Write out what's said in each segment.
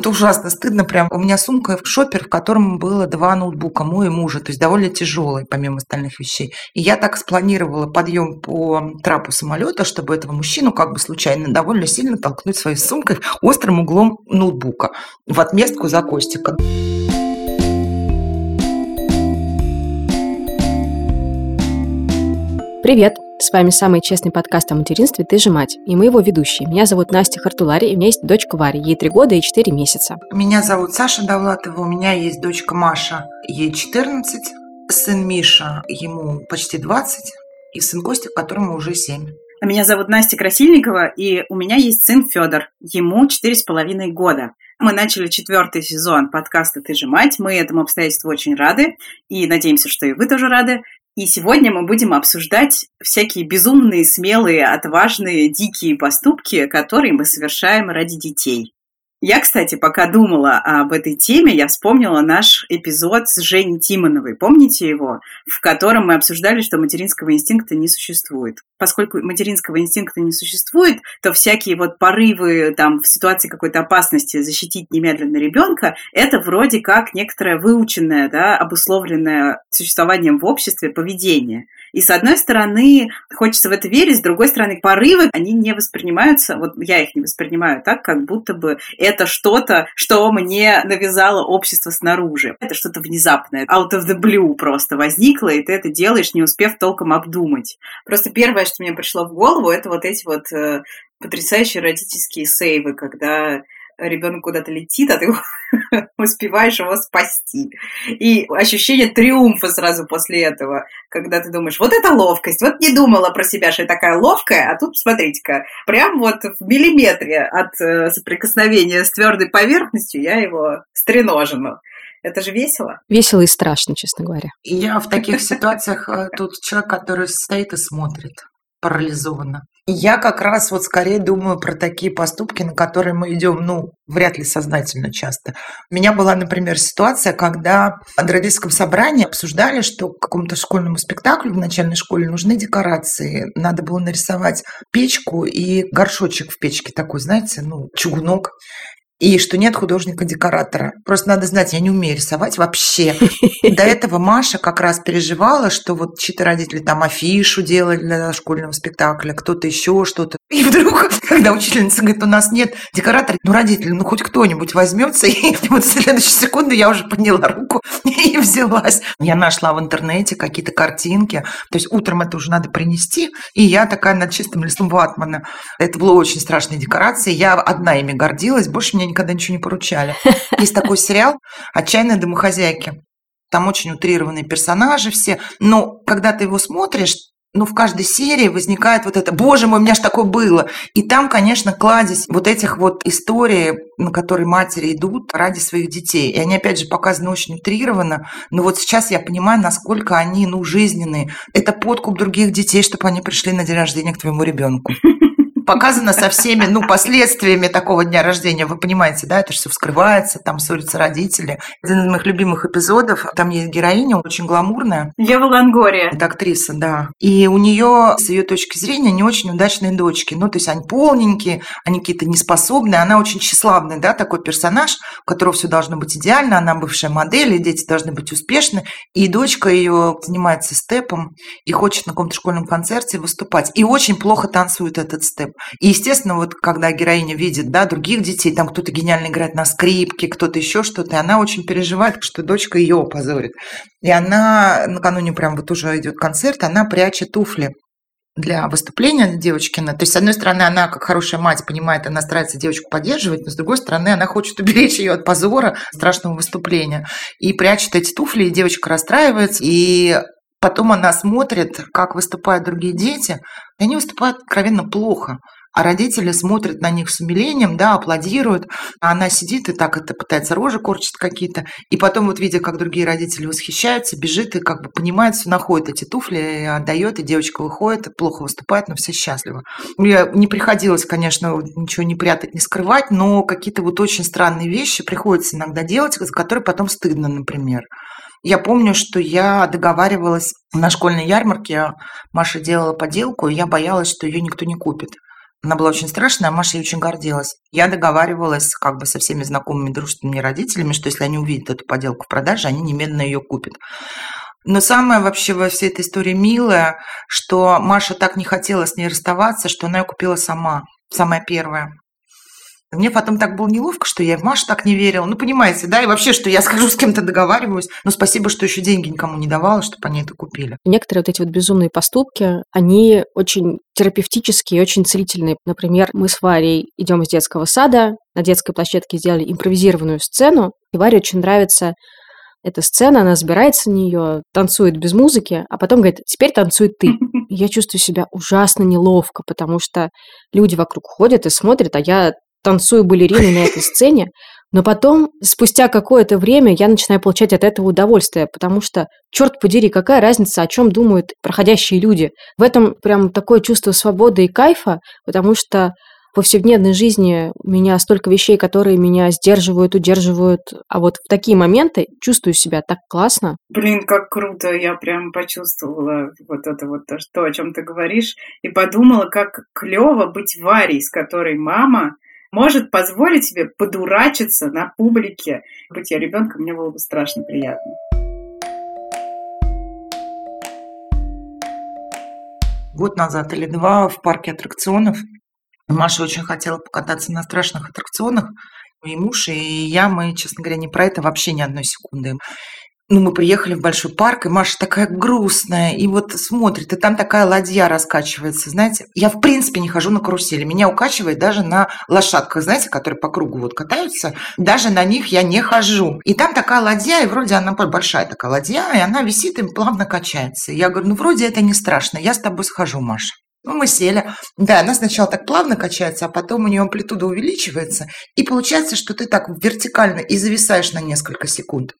это ужасно стыдно. Прям у меня сумка в шопер, в котором было два ноутбука, мой и мужа, то есть довольно тяжелый, помимо остальных вещей. И я так спланировала подъем по трапу самолета, чтобы этого мужчину как бы случайно довольно сильно толкнуть своей сумкой острым углом ноутбука в отместку за Костика. Привет! С вами самый честный подкаст о материнстве «Ты же мать» и мы его ведущие. Меня зовут Настя Хартулари, и у меня есть дочка Варя, ей три года и четыре месяца. Меня зовут Саша Давлатова, у меня есть дочка Маша, ей 14, сын Миша, ему почти 20, и сын Костя, которому уже 7. Меня зовут Настя Красильникова, и у меня есть сын Федор, ему четыре с половиной года. Мы начали четвертый сезон подкаста «Ты же мать». Мы этому обстоятельству очень рады и надеемся, что и вы тоже рады. И сегодня мы будем обсуждать всякие безумные, смелые, отважные, дикие поступки, которые мы совершаем ради детей. Я, кстати, пока думала об этой теме, я вспомнила наш эпизод с Женей Тимоновой. Помните его? В котором мы обсуждали, что материнского инстинкта не существует. Поскольку материнского инстинкта не существует, то всякие вот порывы там в ситуации какой-то опасности защитить немедленно ребенка, это вроде как некоторое выученное, да, обусловленное существованием в обществе поведение. И с одной стороны, хочется в это верить, с другой стороны, порывы, они не воспринимаются, вот я их не воспринимаю так, как будто бы это что-то, что мне навязало общество снаружи. Это что-то внезапное, out of the blue просто возникло, и ты это делаешь, не успев толком обдумать. Просто первое, что мне пришло в голову, это вот эти вот э, потрясающие родительские сейвы, когда ребенок куда-то летит, а ты успеваешь его спасти. И ощущение триумфа сразу после этого, когда ты думаешь, вот это ловкость, вот не думала про себя, что я такая ловкая, а тут, смотрите-ка, прям вот в миллиметре от э, соприкосновения с твердой поверхностью я его стреножену. Это же весело. Весело и страшно, честно говоря. Я в таких ситуациях э, тут человек, который стоит и смотрит парализованно. Я как раз вот скорее думаю про такие поступки, на которые мы идем, ну, вряд ли сознательно часто. У меня была, например, ситуация, когда на родительском собрании обсуждали, что к какому-то школьному спектаклю в начальной школе нужны декорации. Надо было нарисовать печку и горшочек в печке такой, знаете, ну, чугунок и что нет художника-декоратора. Просто надо знать, я не умею рисовать вообще. До этого Маша как раз переживала, что вот чьи-то родители там афишу делали для школьного спектакля, кто-то еще что-то. И вдруг, когда учительница говорит, у нас нет декоратора, ну, родители, ну, хоть кто-нибудь возьмется, и вот в следующую секунду я уже подняла руку и взялась. Я нашла в интернете какие-то картинки, то есть утром это уже надо принести, и я такая над чистым листом ватмана. Это было очень страшные декорации, я одна ими гордилась, больше мне никогда ничего не поручали. Есть такой сериал «Отчаянные домохозяйки». Там очень утрированные персонажи все. Но когда ты его смотришь, ну, в каждой серии возникает вот это, боже мой, у меня ж такое было. И там, конечно, кладезь вот этих вот историй, на которые матери идут ради своих детей. И они, опять же, показаны очень утрированно. Но вот сейчас я понимаю, насколько они, ну, жизненные. Это подкуп других детей, чтобы они пришли на день рождения к твоему ребенку показано со всеми, ну, последствиями такого дня рождения. Вы понимаете, да, это все вскрывается, там ссорятся родители. Один из моих любимых эпизодов, там есть героиня, очень гламурная. Ева Лангория. Это актриса, да. И у нее, с ее точки зрения, не очень удачные дочки. Ну, то есть они полненькие, они какие-то неспособные. Она очень тщеславный, да, такой персонаж, у которого все должно быть идеально. Она бывшая модель, и дети должны быть успешны. И дочка ее занимается степом и хочет на каком-то школьном концерте выступать. И очень плохо танцует этот степ. И, естественно, вот когда героиня видит да, других детей, там кто-то гениально играет на скрипке, кто-то еще что-то, и она очень переживает, что дочка ее опозорит. И она, накануне прям вот уже идет концерт, она прячет туфли для выступления девочкина. То есть, с одной стороны, она, как хорошая мать, понимает, она старается девочку поддерживать, но с другой стороны, она хочет уберечь ее от позора страшного выступления. И прячет эти туфли, и девочка расстраивается, и потом она смотрит, как выступают другие дети, и они выступают откровенно плохо. А родители смотрят на них с умилением, да, аплодируют. А она сидит и так это пытается рожи корчит какие-то. И потом вот видя, как другие родители восхищаются, бежит и как бы понимает, все находит эти туфли, отдает, и девочка выходит, плохо выступает, но все счастливы. Мне не приходилось, конечно, ничего не прятать, не скрывать, но какие-то вот очень странные вещи приходится иногда делать, за которые потом стыдно, например. Я помню, что я договаривалась на школьной ярмарке, Маша делала поделку, и я боялась, что ее никто не купит. Она была очень страшная, а Маша ей очень гордилась. Я договаривалась как бы со всеми знакомыми дружественными родителями, что если они увидят эту поделку в продаже, они немедленно ее купят. Но самое вообще во всей этой истории милое, что Маша так не хотела с ней расставаться, что она ее купила сама, самая первая. Мне потом так было неловко, что я в Машу так не верила. Ну, понимаете, да, и вообще, что я скажу, с кем-то договариваюсь. Но спасибо, что еще деньги никому не давала, чтобы они это купили. Некоторые вот эти вот безумные поступки, они очень терапевтические, очень целительные. Например, мы с Варей идем из детского сада, на детской площадке сделали импровизированную сцену, и Варе очень нравится эта сцена, она забирается на нее, танцует без музыки, а потом говорит, теперь танцуй ты. И я чувствую себя ужасно неловко, потому что люди вокруг ходят и смотрят, а я танцую балериной на этой сцене, но потом, спустя какое-то время, я начинаю получать от этого удовольствие, потому что, черт подери, какая разница, о чем думают проходящие люди. В этом прям такое чувство свободы и кайфа, потому что в повседневной жизни у меня столько вещей, которые меня сдерживают, удерживают, а вот в такие моменты чувствую себя так классно. Блин, как круто, я прям почувствовала вот это вот то, что, о чем ты говоришь, и подумала, как клево быть Варей, с которой мама может позволить себе подурачиться на публике. Быть я ребенком, мне было бы страшно приятно. Год назад или два в парке аттракционов Маша очень хотела покататься на страшных аттракционах. И муж, и я, мы, честно говоря, не про это вообще ни одной секунды ну, мы приехали в большой парк, и Маша такая грустная, и вот смотрит, и там такая ладья раскачивается, знаете. Я, в принципе, не хожу на карусели, меня укачивает даже на лошадках, знаете, которые по кругу вот катаются, даже на них я не хожу. И там такая ладья, и вроде она большая такая ладья, и она висит и плавно качается. Я говорю, ну, вроде это не страшно, я с тобой схожу, Маша. Ну, мы сели. Да, она сначала так плавно качается, а потом у нее амплитуда увеличивается. И получается, что ты так вертикально и зависаешь на несколько секунд.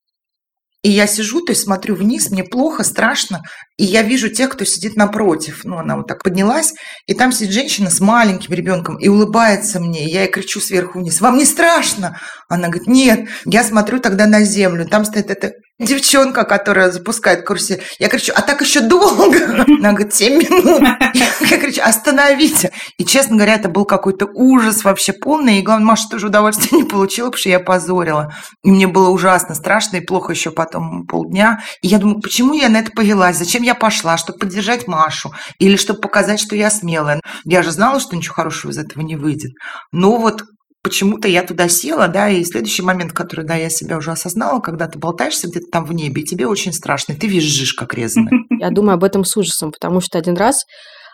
И я сижу, то есть смотрю вниз, мне плохо, страшно, и я вижу тех, кто сидит напротив. Ну, она вот так поднялась, и там сидит женщина с маленьким ребенком и улыбается мне. И я ей кричу сверху вниз, вам не страшно? Она говорит, нет. Я смотрю тогда на землю, там стоит эта девчонка, которая запускает карусель. Я кричу, а так еще долго? Она говорит, 7 минут. Я кричу, остановите. И, честно говоря, это был какой-то ужас вообще полный. И, главное, Маша тоже удовольствия не получила, потому что я позорила. И мне было ужасно страшно и плохо еще потом полдня. И я думаю, почему я на это повелась? Зачем я пошла? Чтобы поддержать Машу? Или чтобы показать, что я смелая? Я же знала, что ничего хорошего из этого не выйдет. Но вот почему-то я туда села, да, и следующий момент, который, да, я себя уже осознала, когда ты болтаешься где-то там в небе, и тебе очень страшно, и ты визжишь, как резаный. Я думаю об этом с ужасом, потому что один раз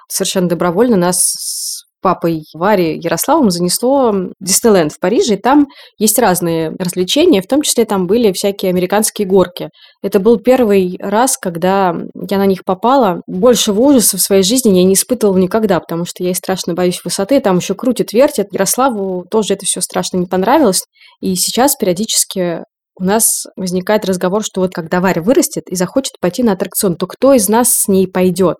совершенно добровольно нас папой Вари Ярославом занесло Диснейленд в Париже, и там есть разные развлечения, в том числе там были всякие американские горки. Это был первый раз, когда я на них попала. Большего ужаса в своей жизни я не испытывала никогда, потому что я и страшно боюсь высоты, там еще крутит, вертит. Ярославу тоже это все страшно не понравилось, и сейчас периодически у нас возникает разговор, что вот когда Варя вырастет и захочет пойти на аттракцион, то кто из нас с ней пойдет?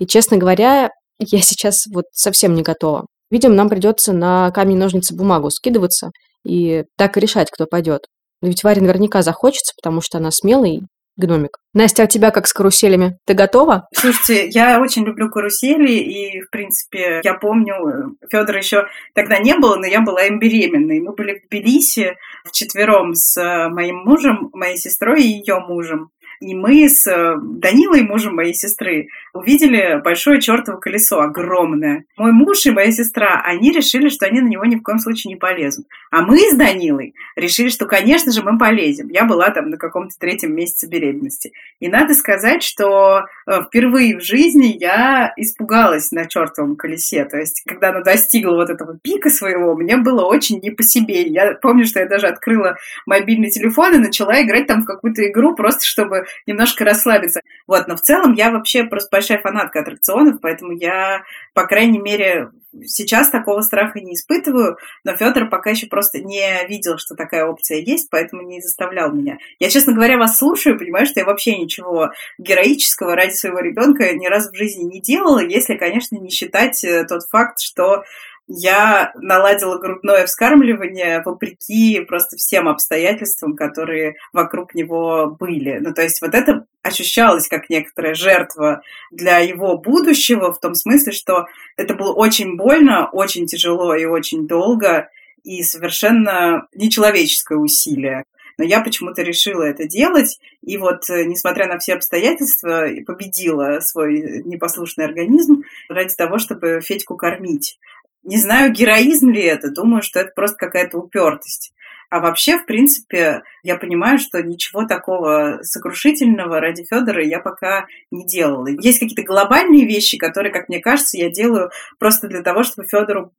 И, честно говоря, я сейчас вот совсем не готова. Видимо, нам придется на камень, ножницы, бумагу скидываться и так и решать, кто пойдет. Но ведь Варе наверняка захочется, потому что она смелый гномик. Настя, а тебя как с каруселями? Ты готова? Слушайте, я очень люблю карусели, и, в принципе, я помню, Федора еще тогда не было, но я была им беременной. Мы были в Тбилиси вчетвером с моим мужем, моей сестрой и ее мужем. И мы с э, Данилой, мужем моей сестры, увидели большое чертово колесо, огромное. Мой муж и моя сестра, они решили, что они на него ни в коем случае не полезут. А мы с Данилой решили, что, конечно же, мы полезем. Я была там на каком-то третьем месяце беременности. И надо сказать, что э, впервые в жизни я испугалась на чертовом колесе. То есть, когда она достигла вот этого пика своего, мне было очень не по себе. Я помню, что я даже открыла мобильный телефон и начала играть там в какую-то игру, просто чтобы немножко расслабиться. Вот, но в целом я вообще просто большая фанатка аттракционов, поэтому я, по крайней мере, сейчас такого страха не испытываю, но Федор пока еще просто не видел, что такая опция есть, поэтому не заставлял меня. Я, честно говоря, вас слушаю, понимаю, что я вообще ничего героического ради своего ребенка ни разу в жизни не делала, если, конечно, не считать э, тот факт, что я наладила грудное вскармливание вопреки просто всем обстоятельствам, которые вокруг него были. Ну, то есть вот это ощущалась как некоторая жертва для его будущего, в том смысле, что это было очень больно, очень тяжело и очень долго, и совершенно нечеловеческое усилие. Но я почему-то решила это делать, и вот, э, несмотря на все обстоятельства, победила свой непослушный организм ради того, чтобы Федьку кормить. Не знаю, героизм ли это, думаю, что это просто какая-то упертость. А вообще, в принципе, я понимаю, что ничего такого сокрушительного ради Федора я пока не делала. Есть какие-то глобальные вещи, которые, как мне кажется, я делаю просто для того, чтобы Федору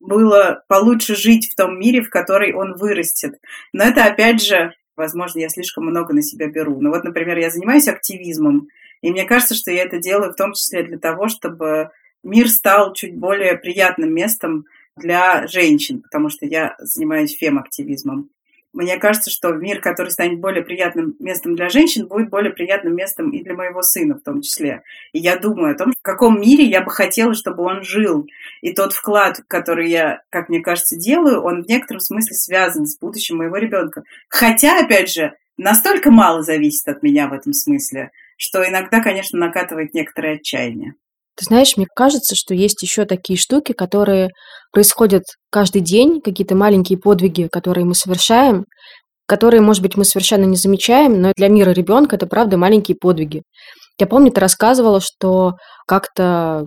было получше жить в том мире, в который он вырастет. Но это, опять же, возможно, я слишком много на себя беру. Но вот, например, я занимаюсь активизмом, и мне кажется, что я это делаю в том числе для того, чтобы мир стал чуть более приятным местом для женщин, потому что я занимаюсь фем-активизмом. Мне кажется, что мир, который станет более приятным местом для женщин, будет более приятным местом и для моего сына в том числе. И я думаю о том, в каком мире я бы хотела, чтобы он жил. И тот вклад, который я, как мне кажется, делаю, он в некотором смысле связан с будущим моего ребенка. Хотя, опять же, настолько мало зависит от меня в этом смысле, что иногда, конечно, накатывает некоторое отчаяние. Ты знаешь, мне кажется, что есть еще такие штуки, которые происходят каждый день, какие-то маленькие подвиги, которые мы совершаем, которые, может быть, мы совершенно не замечаем, но для мира ребенка это правда маленькие подвиги. Я помню, ты рассказывала, что как-то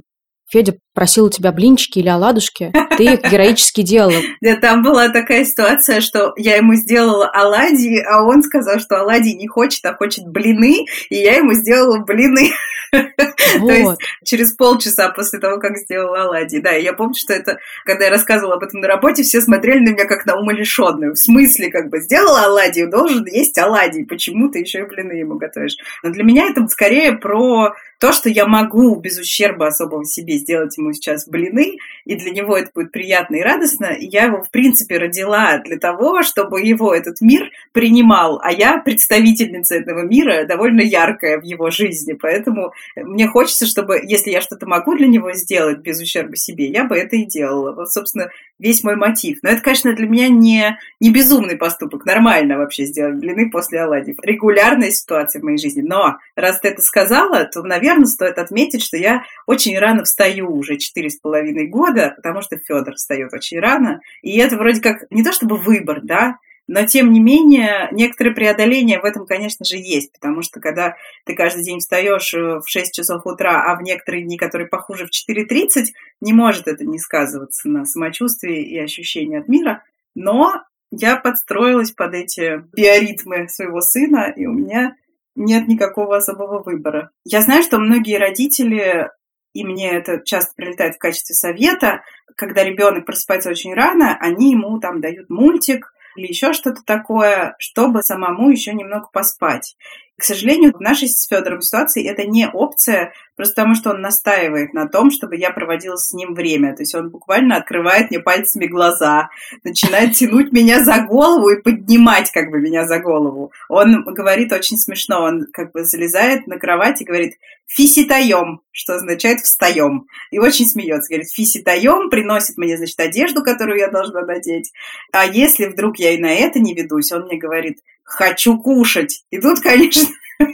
Федя просил у тебя блинчики или оладушки, ты их героически делала. Да, там была такая ситуация, что я ему сделала оладьи, а он сказал, что оладьи не хочет, а хочет блины, и я ему сделала блины. Вот. То есть через полчаса после того, как сделала оладьи. Да, я помню, что это, когда я рассказывала об этом на работе, все смотрели на меня как на умалишенную. В смысле, как бы, сделала оладьи, должен есть оладьи, почему ты еще и блины ему готовишь? Но для меня это скорее про то, что я могу без ущерба особого себе сделать ему сейчас блины, и для него это будет приятно и радостно, я его, в принципе, родила для того, чтобы его этот мир принимал, а я представительница этого мира, довольно яркая в его жизни, поэтому мне хочется, чтобы, если я что-то могу для него сделать без ущерба себе, я бы это и делала. Вот, собственно, весь мой мотив. Но это, конечно, для меня не, не безумный поступок, нормально вообще сделать блины после оладьев. Регулярная ситуация в моей жизни. Но раз ты это сказала, то, наверное, стоит отметить, что я очень рано встаю уже четыре с половиной года, потому что Федор встает очень рано. И это вроде как не то чтобы выбор, да, но, тем не менее, некоторое преодоление в этом, конечно же, есть, потому что когда ты каждый день встаешь э, в 6 часов утра, а в некоторые дни, которые похуже, в 4.30, не может это не сказываться на самочувствии и ощущении от мира. Но я подстроилась под эти биоритмы своего сына, и у меня нет никакого особого выбора. Я знаю, что многие родители и мне это часто прилетает в качестве совета, когда ребенок просыпается очень рано, они ему там дают мультик или еще что-то такое, чтобы самому еще немного поспать. К сожалению, в нашей с Федором ситуации это не опция, просто потому что он настаивает на том, чтобы я проводила с ним время. То есть он буквально открывает мне пальцами глаза, начинает тянуть меня за голову и поднимать как бы меня за голову. Он говорит очень смешно, он как бы залезает на кровать и говорит «фиситаем», что означает «встаем». И очень смеется, говорит «фиситаем», приносит мне, значит, одежду, которую я должна надеть. А если вдруг я и на это не ведусь, он мне говорит хочу кушать. И тут, конечно,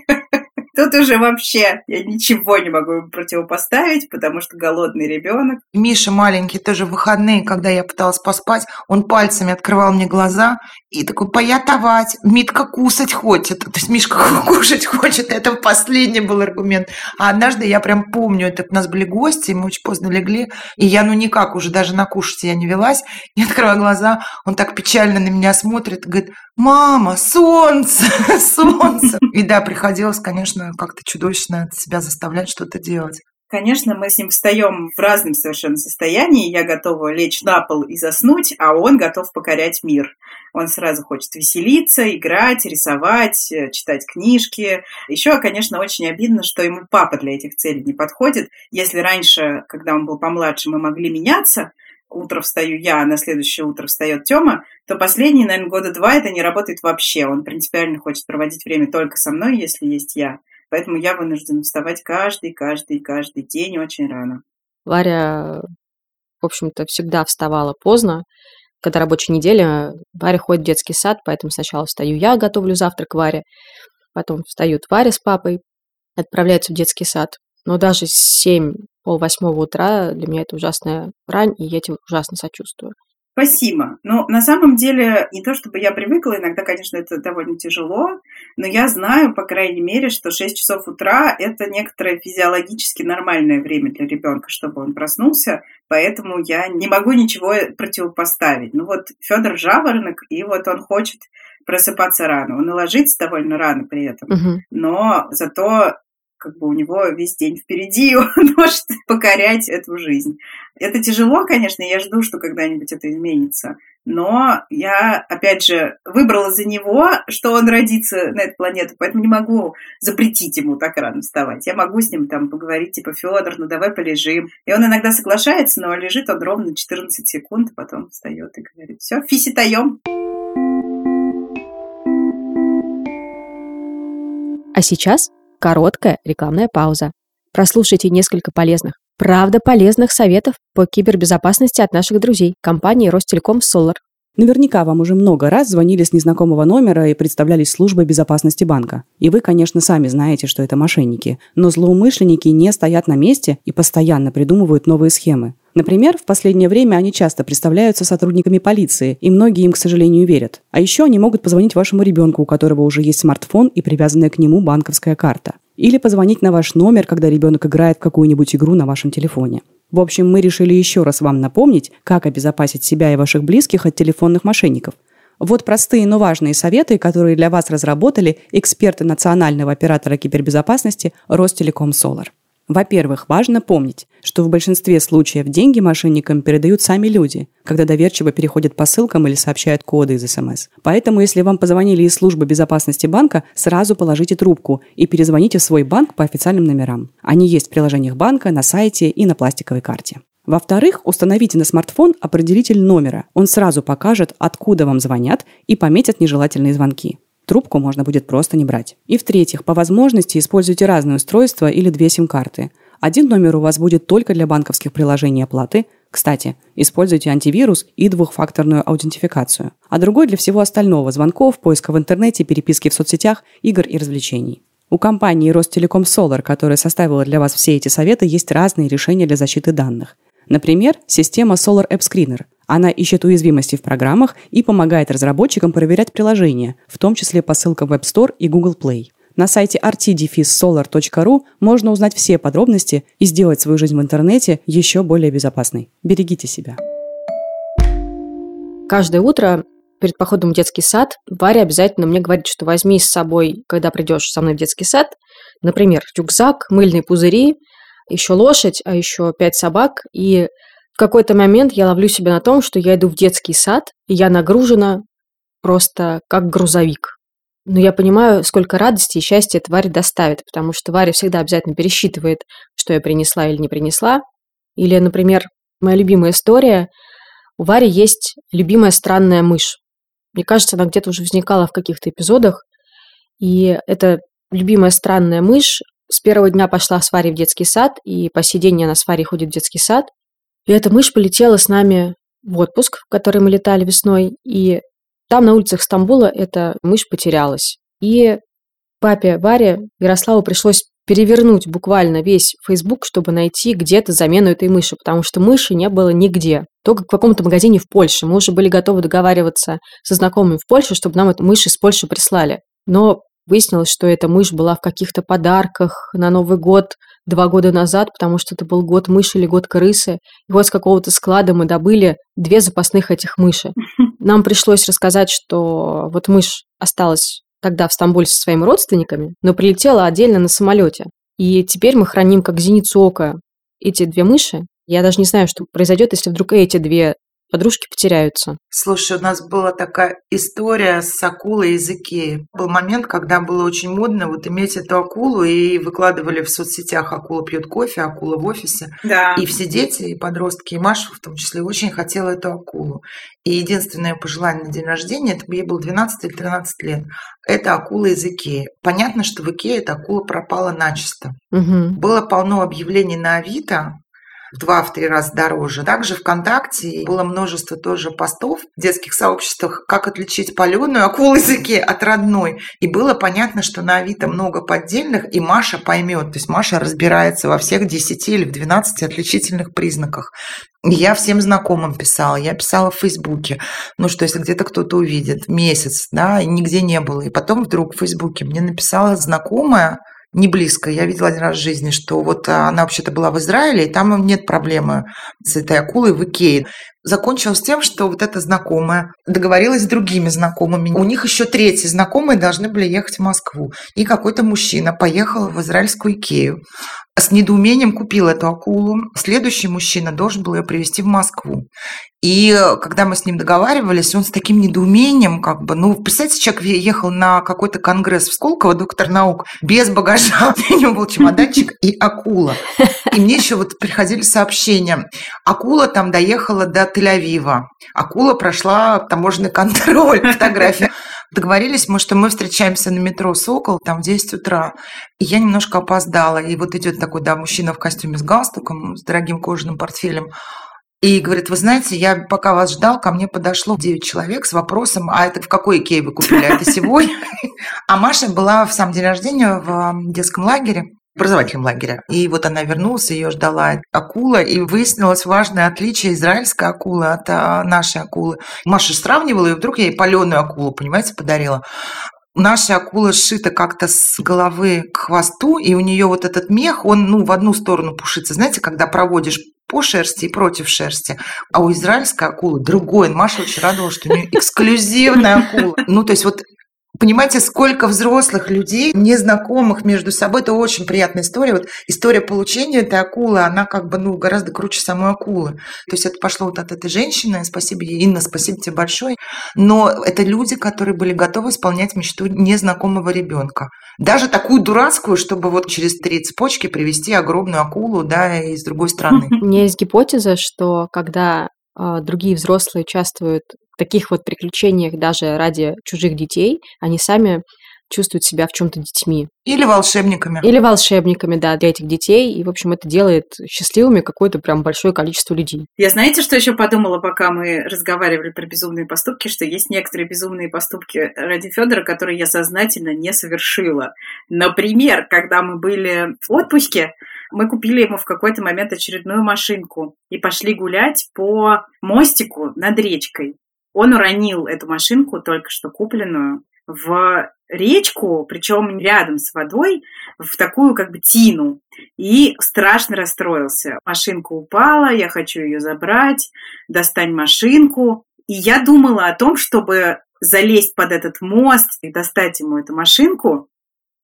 Тут уже вообще я ничего не могу противопоставить, потому что голодный ребенок. Миша маленький тоже в выходные, когда я пыталась поспать, он пальцами открывал мне глаза и такой, поятовать, Митка кусать хочет. То есть Мишка кушать хочет. Это последний был аргумент. А однажды я прям помню, это у нас были гости, мы очень поздно легли, и я ну никак уже даже на кушать я не велась. Я открываю глаза, он так печально на меня смотрит, говорит, мама, солнце, солнце. И да, приходилось, конечно, как-то чудовищно себя заставлять что-то делать. Конечно, мы с ним встаем в разном совершенно состоянии. Я готова лечь на пол и заснуть, а он готов покорять мир. Он сразу хочет веселиться, играть, рисовать, э, читать книжки. Еще, конечно, очень обидно, что ему папа для этих целей не подходит. Если раньше, когда он был помладше, мы могли меняться, утро встаю я, а на следующее утро встает Тёма, то последние, наверное, года два это не работает вообще. Он принципиально хочет проводить время только со мной, если есть я. Поэтому я вынуждена вставать каждый, каждый, каждый день очень рано. Варя, в общем-то, всегда вставала поздно. Когда рабочая неделя, Варя ходит в детский сад, поэтому сначала встаю я, готовлю завтрак Варе, потом встают Варя с папой, отправляются в детский сад. Но даже семь, пол восьмого утра для меня это ужасная рань, и я тебе ужасно сочувствую. Спасибо. Ну, на самом деле, не то чтобы я привыкла, иногда, конечно, это довольно тяжело, но я знаю, по крайней мере, что 6 часов утра – это некоторое физиологически нормальное время для ребенка, чтобы он проснулся, поэтому я не могу ничего противопоставить. Ну вот Федор Жаворонок, и вот он хочет просыпаться рано. Он и ложится довольно рано при этом, Мгм. но зато как бы у него весь день впереди, и он может покорять эту жизнь. Это тяжело, конечно, я жду, что когда-нибудь это изменится. Но я, опять же, выбрала за него, что он родится на эту планету, поэтому не могу запретить ему так рано вставать. Я могу с ним там поговорить, типа, Федор, ну давай полежим. И он иногда соглашается, но лежит он ровно 14 секунд, а потом встает и говорит, все, фиситаем. А сейчас короткая рекламная пауза. Прослушайте несколько полезных, правда полезных советов по кибербезопасности от наших друзей компании Ростелеком Solar. Наверняка вам уже много раз звонили с незнакомого номера и представлялись службой безопасности банка. И вы, конечно, сами знаете, что это мошенники. Но злоумышленники не стоят на месте и постоянно придумывают новые схемы. Например, в последнее время они часто представляются сотрудниками полиции, и многие им, к сожалению, верят. А еще они могут позвонить вашему ребенку, у которого уже есть смартфон и привязанная к нему банковская карта. Или позвонить на ваш номер, когда ребенок играет в какую-нибудь игру на вашем телефоне. В общем, мы решили еще раз вам напомнить, как обезопасить себя и ваших близких от телефонных мошенников. Вот простые, но важные советы, которые для вас разработали эксперты национального оператора кибербезопасности Ростелеком Солар. Во-первых, важно помнить, что в большинстве случаев деньги мошенникам передают сами люди, когда доверчиво переходят по ссылкам или сообщают коды из СМС. Поэтому, если вам позвонили из службы безопасности банка, сразу положите трубку и перезвоните в свой банк по официальным номерам. Они есть в приложениях банка, на сайте и на пластиковой карте. Во-вторых, установите на смартфон определитель номера. Он сразу покажет, откуда вам звонят и пометит нежелательные звонки. Трубку можно будет просто не брать. И в-третьих, по возможности используйте разные устройства или две сим-карты. Один номер у вас будет только для банковских приложений оплаты. Кстати, используйте антивирус и двухфакторную аутентификацию. А другой для всего остального – звонков, поиска в интернете, переписки в соцсетях, игр и развлечений. У компании Ростелеком Solar, которая составила для вас все эти советы, есть разные решения для защиты данных. Например, система Solar App Screener. Она ищет уязвимости в программах и помогает разработчикам проверять приложения, в том числе по ссылкам в App Store и Google Play. На сайте rt-solar.ru можно узнать все подробности и сделать свою жизнь в интернете еще более безопасной. Берегите себя. Каждое утро перед походом в детский сад Варя обязательно мне говорит, что возьми с собой, когда придешь со мной в детский сад, например, рюкзак, мыльные пузыри, еще лошадь, а еще пять собак. И какой-то момент я ловлю себя на том, что я иду в детский сад, и я нагружена просто как грузовик. Но я понимаю, сколько радости и счастья эта доставит, потому что Варя всегда обязательно пересчитывает, что я принесла или не принесла. Или, например, моя любимая история. У Вари есть любимая странная мышь. Мне кажется, она где-то уже возникала в каких-то эпизодах. И эта любимая странная мышь с первого дня пошла с Варей в детский сад, и по сей день она с Варей ходит в детский сад. И эта мышь полетела с нами в отпуск, в который мы летали весной, и там на улицах Стамбула эта мышь потерялась. И папе Варе Ярославу пришлось перевернуть буквально весь Facebook, чтобы найти где-то замену этой мыши, потому что мыши не было нигде. Только в каком-то магазине в Польше. Мы уже были готовы договариваться со знакомыми в Польше, чтобы нам эту мышь из Польши прислали. Но выяснилось, что эта мышь была в каких-то подарках на Новый год два года назад, потому что это был год мыши или год крысы. И вот с какого-то склада мы добыли две запасных этих мыши. Нам пришлось рассказать, что вот мышь осталась тогда в Стамбуле со своими родственниками, но прилетела отдельно на самолете. И теперь мы храним как зеницу ока эти две мыши. Я даже не знаю, что произойдет, если вдруг эти две подружки потеряются. Слушай, у нас была такая история с акулой из Икеи. Был момент, когда было очень модно вот иметь эту акулу, и выкладывали в соцсетях «Акула пьет кофе», «Акула в офисе». Да. И все дети, и подростки, и Маша в том числе, очень хотела эту акулу. И единственное пожелание на день рождения, это ей было 12 или 13 лет, это акула из Икеи. Понятно, что в Икее эта акула пропала начисто. Угу. Было полно объявлений на Авито, в два-три раза дороже. Также ВКонтакте было множество тоже постов в детских сообществах, как отличить паленую акулу языки от родной. И было понятно, что на Авито много поддельных, и Маша поймет. То есть Маша разбирается во всех 10 или в 12 отличительных признаках. Я всем знакомым писала, я писала в Фейсбуке, ну что, если где-то кто-то увидит, месяц, да, и нигде не было. И потом вдруг в Фейсбуке мне написала знакомая, не близко. Я видела один раз в жизни, что вот она вообще-то была в Израиле, и там нет проблемы с этой акулой в Икее. Закончилось тем, что вот эта знакомая договорилась с другими знакомыми. У них еще третьи знакомые должны были ехать в Москву. И какой-то мужчина поехал в израильскую Икею с недоумением купил эту акулу. Следующий мужчина должен был ее привезти в Москву. И когда мы с ним договаривались, он с таким недоумением, как бы, ну, представьте, человек ехал на какой-то конгресс в Сколково, доктор наук, без багажа, у него был чемоданчик и акула. И мне еще вот приходили сообщения. Акула там доехала до Тель-Авива. Акула прошла таможенный контроль, фотография. Договорились мы, что мы встречаемся на метро «Сокол» там в 10 утра. И я немножко опоздала. И вот идет такой, да, мужчина в костюме с галстуком, с дорогим кожаным портфелем. И говорит, вы знаете, я пока вас ждал, ко мне подошло 9 человек с вопросом, а это в какой Икее вы купили? А это сегодня? А Маша была в самом день рождения в детском лагере образовательном лагере. И вот она вернулась, ее ждала акула, и выяснилось важное отличие израильской акулы от а, нашей акулы. Маша сравнивала, и вдруг я ей паленую акулу, понимаете, подарила. Наша акула сшита как-то с головы к хвосту, и у нее вот этот мех, он ну, в одну сторону пушится. Знаете, когда проводишь по шерсти и против шерсти. А у израильской акулы другой. Маша очень радовалась, что у нее эксклюзивная акула. Ну, то есть вот Понимаете, сколько взрослых людей, незнакомых между собой, это очень приятная история. Вот история получения этой акулы, она как бы ну, гораздо круче самой акулы. То есть это пошло вот от этой женщины, спасибо ей, Инна, спасибо тебе большое. Но это люди, которые были готовы исполнять мечту незнакомого ребенка. Даже такую дурацкую, чтобы вот через три цепочки привести огромную акулу да, из другой страны. У меня есть гипотеза, что когда а, другие взрослые участвуют таких вот приключениях даже ради чужих детей, они сами чувствуют себя в чем-то детьми. Или волшебниками. Или волшебниками, да, для этих детей. И, в общем, это делает счастливыми какое-то прям большое количество людей. Я знаете, что еще подумала, пока мы разговаривали про безумные поступки, что есть некоторые безумные поступки ради Федора, которые я сознательно не совершила. Например, когда мы были в отпуске, мы купили ему в какой-то момент очередную машинку и пошли гулять по мостику над речкой. Он уронил эту машинку, только что купленную, в речку, причем рядом с водой, в такую как бы тину. И страшно расстроился. Машинка упала, я хочу ее забрать, достань машинку. И я думала о том, чтобы залезть под этот мост и достать ему эту машинку,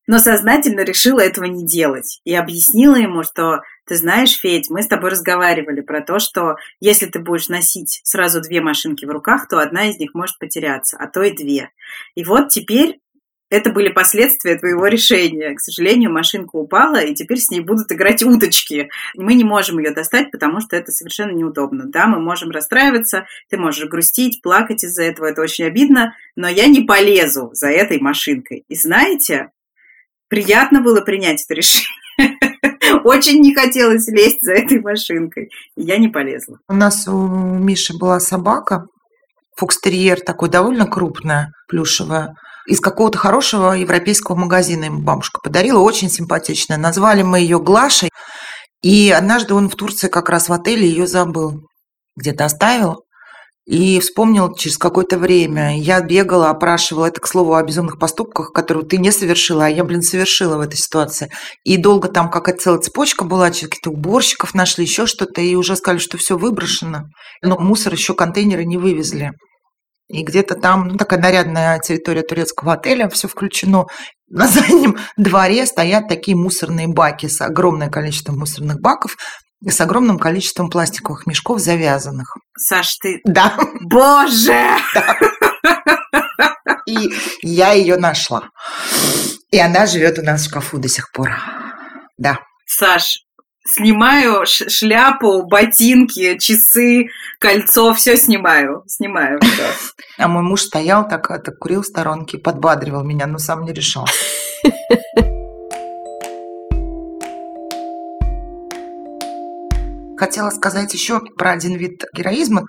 но сознательно решила этого не делать. И объяснила ему, что ты знаешь, Федь, мы с тобой разговаривали про то, что если ты будешь носить сразу две машинки в руках, то одна из них может потеряться, а то и две. И вот теперь это были последствия твоего решения. К сожалению, машинка упала, и теперь с ней будут играть уточки. Мы не можем ее достать, потому что это совершенно неудобно. Да, мы можем расстраиваться, ты можешь грустить, плакать из-за этого, это очень обидно, но я не полезу за этой машинкой. И знаете, приятно было принять это решение. Очень не хотелось лезть за этой машинкой. Я не полезла. У нас у Миши была собака, фокстерьер такой, довольно крупная, плюшевая. Из какого-то хорошего европейского магазина ему бабушка подарила, очень симпатичная. Назвали мы ее Глашей. И однажды он в Турции как раз в отеле ее забыл. Где-то оставил. И вспомнил через какое-то время. Я бегала, опрашивала. Это, к слову, о безумных поступках, которые ты не совершила, а я, блин, совершила в этой ситуации. И долго там какая-то целая цепочка была, каких-то уборщиков нашли, еще что-то, и уже сказали, что все выброшено. Но мусор еще контейнеры не вывезли. И где-то там, ну, такая нарядная территория турецкого отеля, все включено. На заднем дворе стоят такие мусорные баки с огромным количеством мусорных баков и с огромным количеством пластиковых мешков завязанных. Саш, ты... Да. Боже! Да. И я ее нашла. И она живет у нас в шкафу до сих пор. Да. Саш, снимаю шляпу, ботинки, часы, кольцо, все снимаю, снимаю. Все. А мой муж стоял так, так курил в сторонке, подбадривал меня, но сам не решал. Хотела сказать еще про один вид героизма.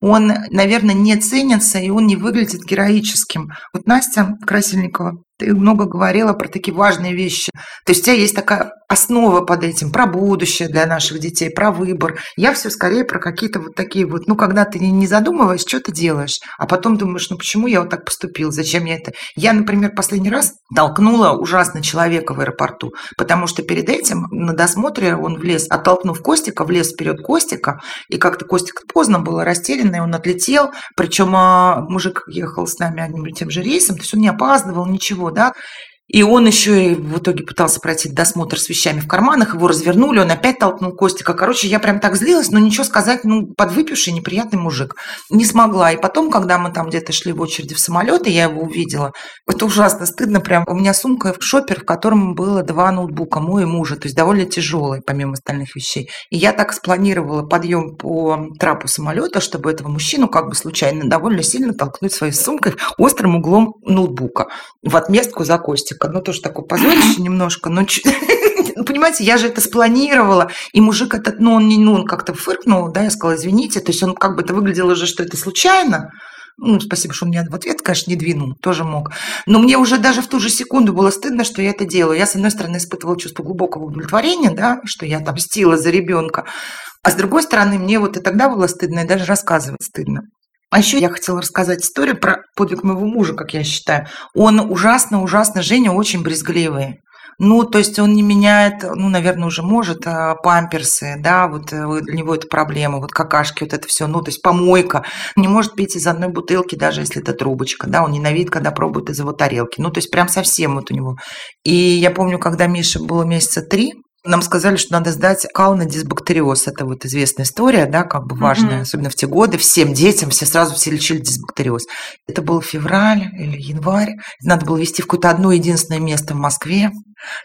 Он, наверное, не ценится, и он не выглядит героическим. Вот Настя Красильникова ты много говорила про такие важные вещи. То есть у тебя есть такая основа под этим, про будущее для наших детей, про выбор. Я все скорее про какие-то вот такие вот, ну, когда ты не задумываешь, что ты делаешь, а потом думаешь, ну, почему я вот так поступил, зачем я это... Я, например, последний раз толкнула ужасно человека в аэропорту, потому что перед этим на досмотре он влез, оттолкнув Костика, влез вперед Костика, и как-то Костик поздно было растерянный, он отлетел, причем а, мужик ехал с нами одним и тем же рейсом, то есть он не опаздывал, ничего, да, и он еще и в итоге пытался пройти досмотр с вещами в карманах, его развернули, он опять толкнул Костика. Короче, я прям так злилась, но ничего сказать, ну, подвыпивший, неприятный мужик. Не смогла. И потом, когда мы там где-то шли в очереди в самолет, и я его увидела, это ужасно стыдно прям. У меня сумка в шопер, в котором было два ноутбука, мой и мужа, то есть довольно тяжелый, помимо остальных вещей. И я так спланировала подъем по трапу самолета, чтобы этого мужчину как бы случайно довольно сильно толкнуть своей сумкой острым углом ноутбука в отместку за Костик мальчика, ну тоже такое позорище немножко, но ну, понимаете, я же это спланировала, и мужик этот, ну он не, ну он как-то фыркнул, да, я сказала, извините, то есть он как бы это выглядело уже, что это случайно, ну, спасибо, что он меня в ответ, конечно, не двинул, тоже мог. Но мне уже даже в ту же секунду было стыдно, что я это делаю. Я, с одной стороны, испытывала чувство глубокого удовлетворения, да, что я там стила за ребенка, а с другой стороны, мне вот и тогда было стыдно, и даже рассказывать стыдно. А еще я хотела рассказать историю про подвиг моего мужа, как я считаю. Он ужасно-ужасно, Женя очень брезгливый. Ну, то есть он не меняет, ну, наверное, уже может, а, памперсы, да, вот э, для него это проблема, вот какашки, вот это все, ну, то есть помойка. Не может пить из одной бутылки, даже если это трубочка, да, он ненавидит, когда пробует из его тарелки. Ну, то есть прям совсем вот у него. И я помню, когда Миша было месяца три, нам сказали, что надо сдать кал на дисбактериоз. Это вот известная история, да, как бы важная, mm-hmm. особенно в те годы. Всем детям, все сразу все лечили дисбактериоз. Это был февраль или январь. Надо было везти в какое-то одно единственное место в Москве,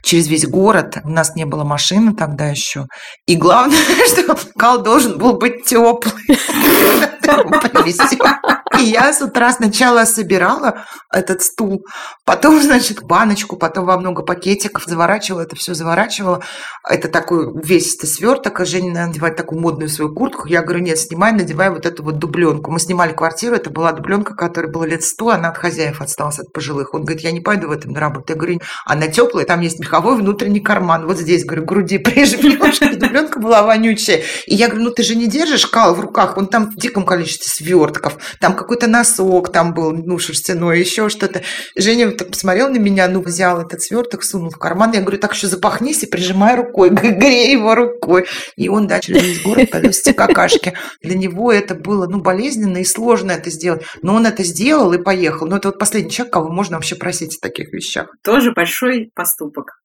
через весь город. У нас не было машины тогда еще. И главное, что кал должен был быть теплый. И я с утра сначала собирала этот стул, потом, значит, баночку, потом во много пакетиков заворачивала, это все заворачивала. Это такой увесистый сверток, а Женя надевает такую модную свою куртку. Я говорю, нет, снимай, надевай вот эту вот дубленку. Мы снимали квартиру, это была дубленка, которой было лет сто, она от хозяев осталась, от пожилых. Он говорит, я не пойду в этом на работу. Я говорю, она теплая, там есть меховой внутренний карман. Вот здесь, говорю, груди прижмешь. Дубленка была вонючая. И я говорю, ну ты же не держишь кал в руках, он там в диком количестве свертков, там какой-то носок там был, ну, шерстяной, еще что-то. Женя так посмотрел на меня, ну, взял этот сверток, сунул в карман. Я говорю, так еще запахнись и прижимай рукой, грей его рукой. И он, да, через весь город повез эти какашки. Для него это было, ну, болезненно и сложно это сделать. Но он это сделал и поехал. Ну, это вот последний человек, кого можно вообще просить о таких вещах. Тоже большой поступок.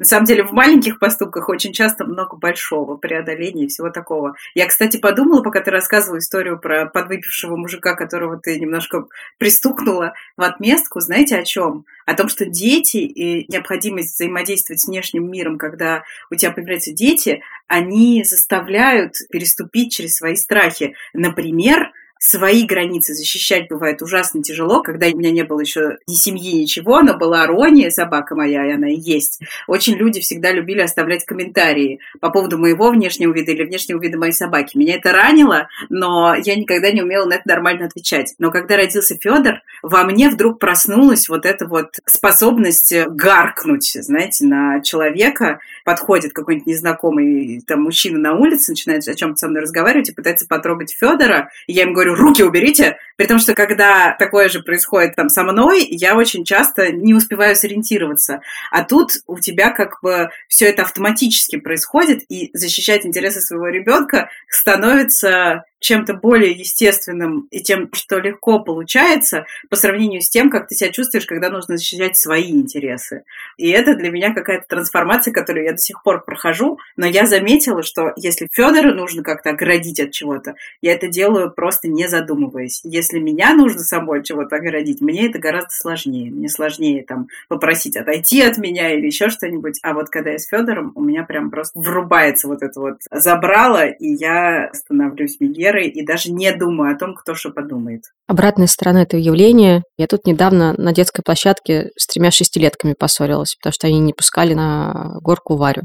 На самом деле в маленьких поступках очень часто много большого преодоления всего такого. Я, кстати, подумала, пока ты рассказывала историю про подвыпившего мужика, которого ты немножко пристукнула в отместку. Знаете о чем? О том, что дети и необходимость взаимодействовать с внешним миром, когда у тебя появляются дети, они заставляют переступить через свои страхи. Например, свои границы защищать бывает ужасно тяжело, когда у меня не было еще ни семьи, ничего, но была Рони, собака моя, и она и есть. Очень люди всегда любили оставлять комментарии по поводу моего внешнего вида или внешнего вида моей собаки. Меня это ранило, но я никогда не умела на это нормально отвечать. Но когда родился Федор, во мне вдруг проснулась вот эта вот способность гаркнуть, знаете, на человека. Подходит какой-нибудь незнакомый там мужчина на улице, начинает о чем-то со мной разговаривать и пытается потрогать Федора. И я говорю, говорю, руки уберите, при том, что когда такое же происходит там со мной, я очень часто не успеваю сориентироваться. А тут у тебя как бы все это автоматически происходит, и защищать интересы своего ребенка становится чем-то более естественным и тем, что легко получается по сравнению с тем, как ты себя чувствуешь, когда нужно защищать свои интересы. И это для меня какая-то трансформация, которую я до сих пор прохожу, но я заметила, что если Федора нужно как-то оградить от чего-то, я это делаю просто не задумываясь. Если меня нужно собой чего-то оградить, мне это гораздо сложнее. Мне сложнее там попросить отойти от меня или еще что-нибудь. А вот когда я с Федором, у меня прям просто врубается вот это вот забрало, и я становлюсь Мегерой и даже не думаю о том, кто что подумает. Обратная сторона этого явления. Я тут недавно на детской площадке с тремя шестилетками поссорилась, потому что они не пускали на горку Варю.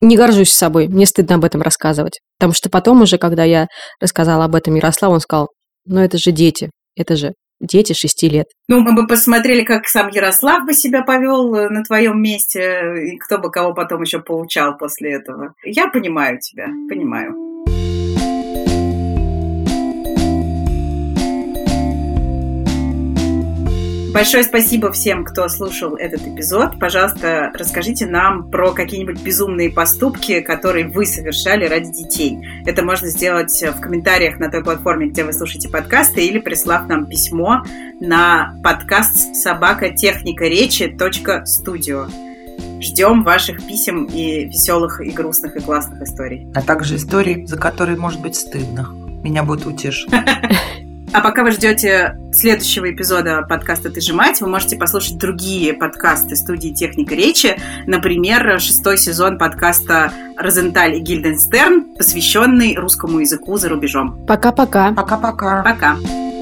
не горжусь собой, мне стыдно об этом рассказывать. Потому что потом уже, когда я рассказала об этом Ярославу, он сказал, ну это же дети, это же дети шести лет. Ну, мы бы посмотрели, как сам Ярослав бы себя повел э, на твоем месте, и кто бы кого потом еще поучал после этого. Я понимаю тебя, понимаю. Большое спасибо всем, кто слушал этот эпизод. Пожалуйста, расскажите нам про какие-нибудь безумные поступки, которые вы совершали ради детей. Это можно сделать в комментариях на той платформе, где вы слушаете подкасты, или прислав нам письмо на подкаст собака техника речи студио. Ждем ваших писем и веселых, и грустных, и классных историй. А также историй, за которые может быть стыдно. Меня будет утешить. А пока вы ждете следующего эпизода подкаста «Ты же мать», вы можете послушать другие подкасты студии «Техника речи», например, шестой сезон подкаста «Розенталь и Гильденстерн», посвященный русскому языку за рубежом. Пока-пока. Пока-пока. Пока. -пока. Пока.